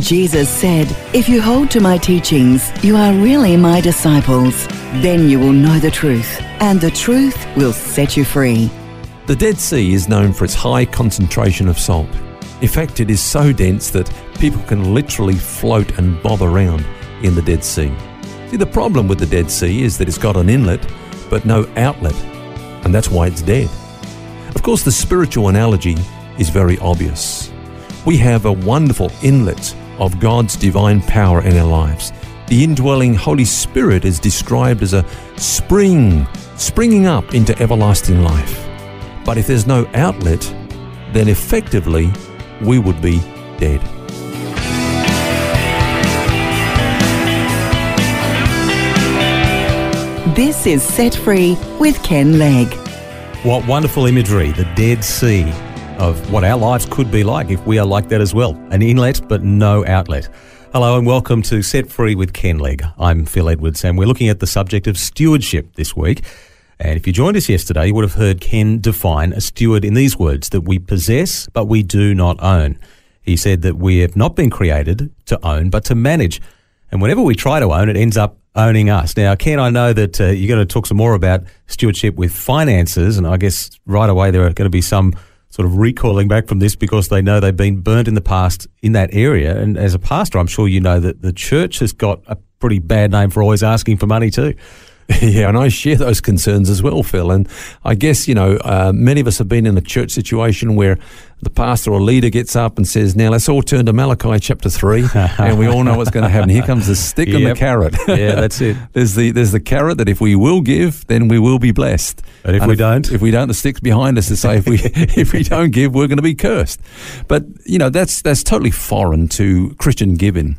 Jesus said, If you hold to my teachings, you are really my disciples. Then you will know the truth, and the truth will set you free. The Dead Sea is known for its high concentration of salt. In fact, it is so dense that people can literally float and bob around in the Dead Sea. See, the problem with the Dead Sea is that it's got an inlet, but no outlet, and that's why it's dead. Of course, the spiritual analogy is very obvious. We have a wonderful inlet of God's divine power in our lives. The indwelling Holy Spirit is described as a spring, springing up into everlasting life. But if there's no outlet, then effectively we would be dead. This is Set Free with Ken Legg. What wonderful imagery, the Dead Sea, of what our lives could be like if we are like that as well. An inlet, but no outlet. Hello and welcome to Set Free with Ken Legg. I'm Phil Edwards and we're looking at the subject of stewardship this week. And if you joined us yesterday, you would have heard Ken define a steward in these words that we possess, but we do not own. He said that we have not been created to own, but to manage. And whenever we try to own, it ends up owning us. Now, Ken, I know that uh, you're going to talk some more about stewardship with finances, and I guess right away there are going to be some sort of recoiling back from this because they know they've been burnt in the past in that area. And as a pastor, I'm sure you know that the church has got a pretty bad name for always asking for money too. Yeah, and I share those concerns as well, Phil. And I guess, you know, uh, many of us have been in a church situation where the pastor or leader gets up and says, Now let's all turn to Malachi chapter 3, and we all know what's going to happen. Here comes the stick yep. and the carrot. Yeah, that's it. there's, the, there's the carrot that if we will give, then we will be blessed. But if and we if, don't? If we don't, the stick's behind us to say if we, if we don't give, we're going to be cursed. But, you know, that's, that's totally foreign to Christian giving.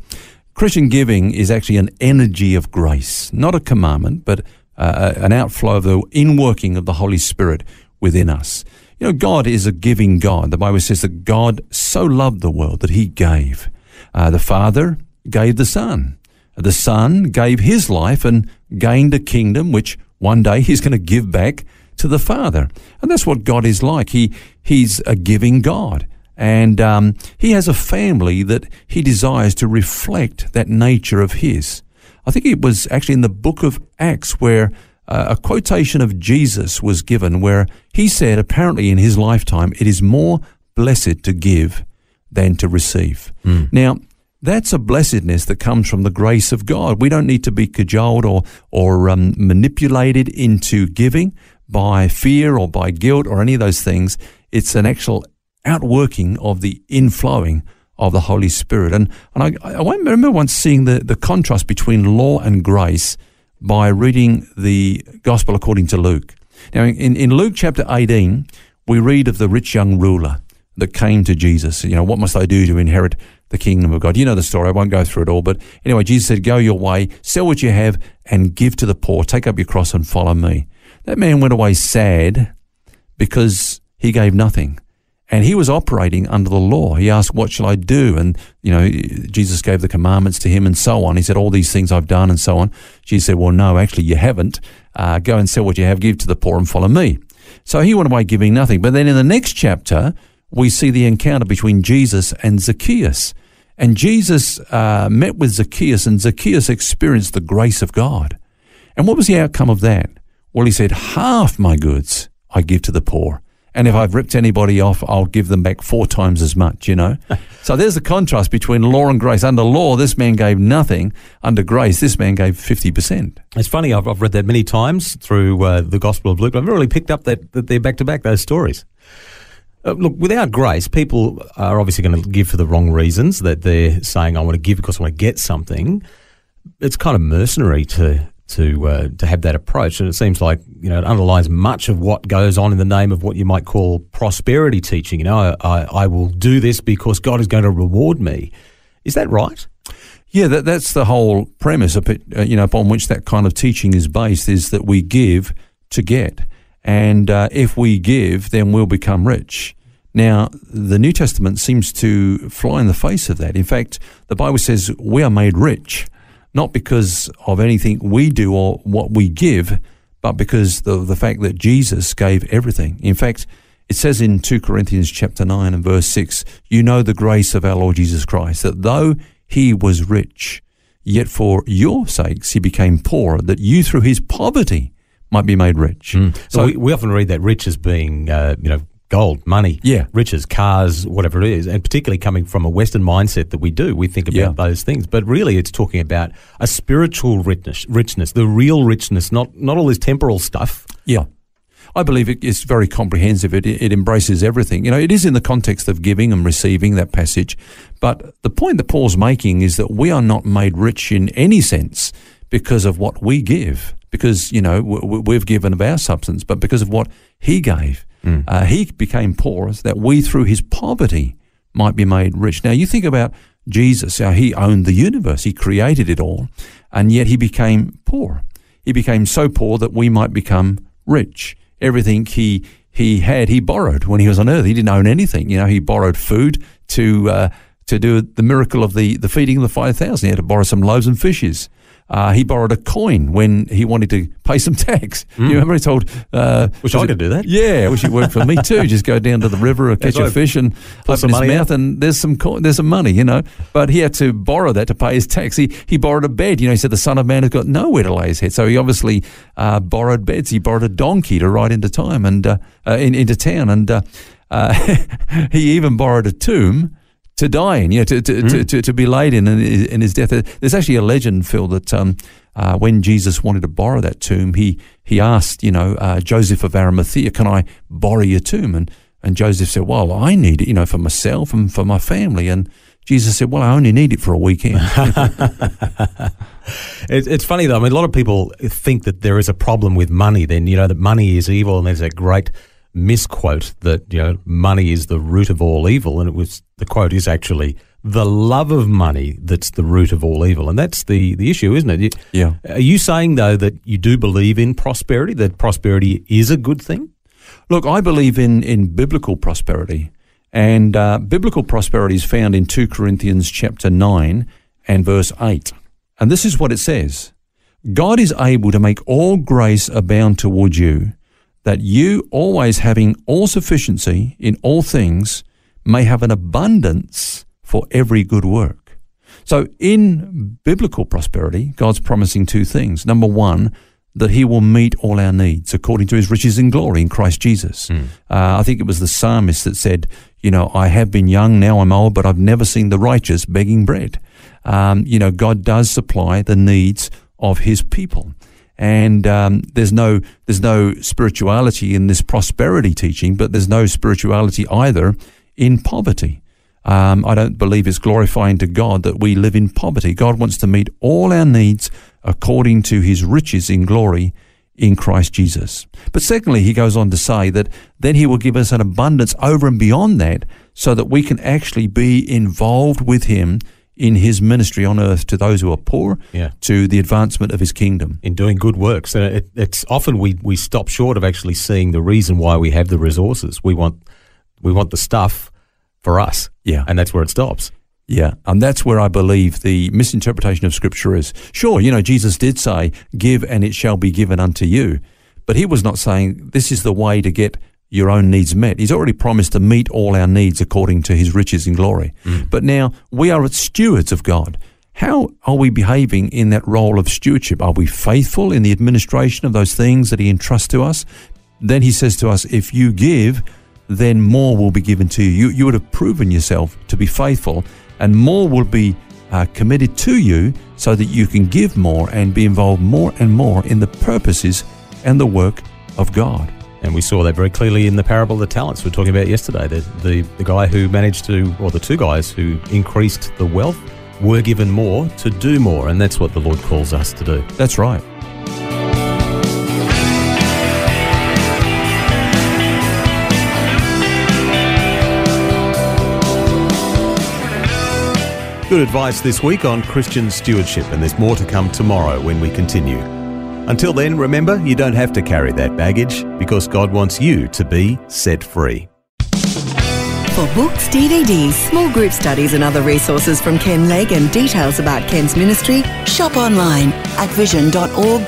Christian giving is actually an energy of grace, not a commandment, but uh, an outflow of the inworking of the Holy Spirit within us. You know, God is a giving God. The Bible says that God so loved the world that he gave. Uh, the Father gave the Son. The Son gave his life and gained a kingdom which one day he's going to give back to the Father. And that's what God is like. He, he's a giving God. And um, he has a family that he desires to reflect that nature of his. I think it was actually in the book of Acts where uh, a quotation of Jesus was given where he said, apparently in his lifetime, it is more blessed to give than to receive. Mm. Now, that's a blessedness that comes from the grace of God. We don't need to be cajoled or, or um, manipulated into giving by fear or by guilt or any of those things. It's an actual outworking of the inflowing of the Holy Spirit. And, and I, I remember once seeing the, the contrast between law and grace by reading the Gospel according to Luke. Now, in, in Luke chapter 18, we read of the rich young ruler that came to Jesus. You know, what must I do to inherit the kingdom of God? You know the story. I won't go through it all. But anyway, Jesus said, Go your way, sell what you have, and give to the poor. Take up your cross and follow me. That man went away sad because he gave nothing. And he was operating under the law. He asked, What shall I do? And, you know, Jesus gave the commandments to him and so on. He said, All these things I've done and so on. Jesus said, Well, no, actually, you haven't. Uh, go and sell what you have, give to the poor, and follow me. So he went away giving nothing. But then in the next chapter, we see the encounter between Jesus and Zacchaeus. And Jesus uh, met with Zacchaeus, and Zacchaeus experienced the grace of God. And what was the outcome of that? Well, he said, Half my goods I give to the poor. And if I've ripped anybody off, I'll give them back four times as much, you know? so there's the contrast between law and grace. Under law, this man gave nothing. Under grace, this man gave 50%. It's funny, I've, I've read that many times through uh, the Gospel of Luke. I've never really picked up that, that they're back to back, those stories. Uh, look, without grace, people are obviously going to give for the wrong reasons, that they're saying, I want to give because I want to get something. It's kind of mercenary to to uh, to have that approach. And it seems like you know it underlies much of what goes on in the name of what you might call prosperity teaching. You know, I, I will do this because God is going to reward me. Is that right? Yeah, that, that's the whole premise, uh, you know, upon which that kind of teaching is based, is that we give to get, and uh, if we give, then we'll become rich. Now, the New Testament seems to fly in the face of that. In fact, the Bible says we are made rich, not because of anything we do or what we give, but because of the fact that Jesus gave everything. In fact, it says in 2 Corinthians chapter 9 and verse 6, you know the grace of our Lord Jesus Christ, that though he was rich, yet for your sakes he became poor, that you through his poverty might be made rich. Mm. So we, we, often read that rich as being, uh, you know, gold, money, yeah. riches, cars, whatever it is, and particularly coming from a Western mindset that we do, we think about Yeah. those things. But really, it's talking about a spiritual richness, richness, the real richness, not not all this temporal stuff. Yeah. I believe it is very comprehensive. It, it embraces everything. You know, it is in the context of giving and receiving that passage. But the point that Paul's making is that we are not made rich in any sense because of what we give, because, you know, we've given of our substance, but because of what he gave. Uh, he became poor so that we, through his poverty, might be made rich. Now, you think about Jesus, how he owned the universe, he created it all, and yet he became poor. He became so poor that we might become rich. Everything he he had, he borrowed when he was on earth. He didn't own anything. You know, he borrowed food to uh, to do the miracle of the, the feeding of the five thousand. He had to borrow some loaves and fishes. Uh, he borrowed a coin when he wanted to pay some tax. You remember he told, uh, Wish I it- could do that. Yeah, I wish it worked for me too. Just go down to the river or catch a fish and open some his money mouth, out. and there's some coin, there's some money, you know. But he had to borrow that to pay his tax. He he borrowed a bed. You know, he said the son of man has got nowhere to lay his head. So he obviously uh, borrowed beds. He borrowed a donkey to ride into time and uh, uh, in, into town, and uh, uh, he even borrowed a tomb to die in, you know, to to, Hmm. to, to, to be laid in in his, in his death. There's actually a legend, Phil, that um, uh, when Jesus wanted to borrow that tomb, he he asked, you know, uh, Joseph of Arimathea, "Can I borrow your tomb?" And and Joseph said, "Well, I need it, you know, for myself and for my family." And Jesus said, "Well, I only need it for a weekend." It's, it's funny though. I mean, a lot of people think that there is a problem with money. Then you know that money is evil, and there's a great misquote that you know money is the root of all evil, and it was the quote is actually the love of money that's the root of all evil, and that's the the issue, isn't it? You- Yeah. Are you saying though that you do believe in prosperity? That prosperity is a good thing? Look, I believe in, in biblical prosperity. And uh, biblical prosperity is found in 2 Corinthians chapter 9 and verse 8. And this is what it says God is able to make all grace abound toward you, that you, always having all sufficiency in all things, may have an abundance for every good work. So, in biblical prosperity, God's promising two things. Number one, that He will meet all our needs according to His riches and glory in Christ Jesus. Uh, I think it was the psalmist that said, You know, I have been young, now I'm old, but I've never seen the righteous begging bread. Um, you know, God does supply the needs of His people. And um, there's no there's no spirituality in this prosperity teaching, but there's no spirituality either in poverty. Um, I don't believe it's glorifying to God that we live in poverty. God wants to meet all our needs according to his riches in glory in Christ Jesus. But secondly, he goes on to say that then he will give us an abundance over and beyond that so that we can actually be involved with him in his ministry on earth to those who are poor, Yeah. to the advancement of his kingdom. in doing good works. And it, it's often we, we stop short of actually seeing the reason why we have the resources. We want we want the stuff for us. Yeah. And that's where it stops. Yeah, and that's where I believe the misinterpretation of Scripture is. Sure, you know, Jesus did say, Give and it shall be given unto you. But he was not saying this is the way to get your own needs met. He's already promised to meet all our needs according to his riches and glory. But now we are stewards of God. How are we behaving in that role of stewardship? Are we faithful in the administration of those things that he entrusts to us? Then he says to us, If you give, then more will be given to you. You, you would have proven yourself to be faithful, and more will be uh, committed to you so that you can give more and be involved more and more in the purposes and the work of God. And we saw that very clearly in the parable of the talents we were talking about yesterday. The, the, the guy who managed to, or the two guys who increased the wealth, were given more to do more. And that's what the Lord calls us to do. That's right. Good advice this week on Christian stewardship, and there's more to come tomorrow when we continue. Until then, remember, you don't have to carry that baggage because God wants you to be set free. For books, DVDs, small group studies, and other resources from Ken Legg and details about Ken's ministry, shop online at vision.org.au.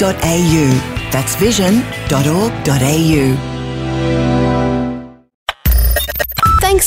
That's vision.org.au.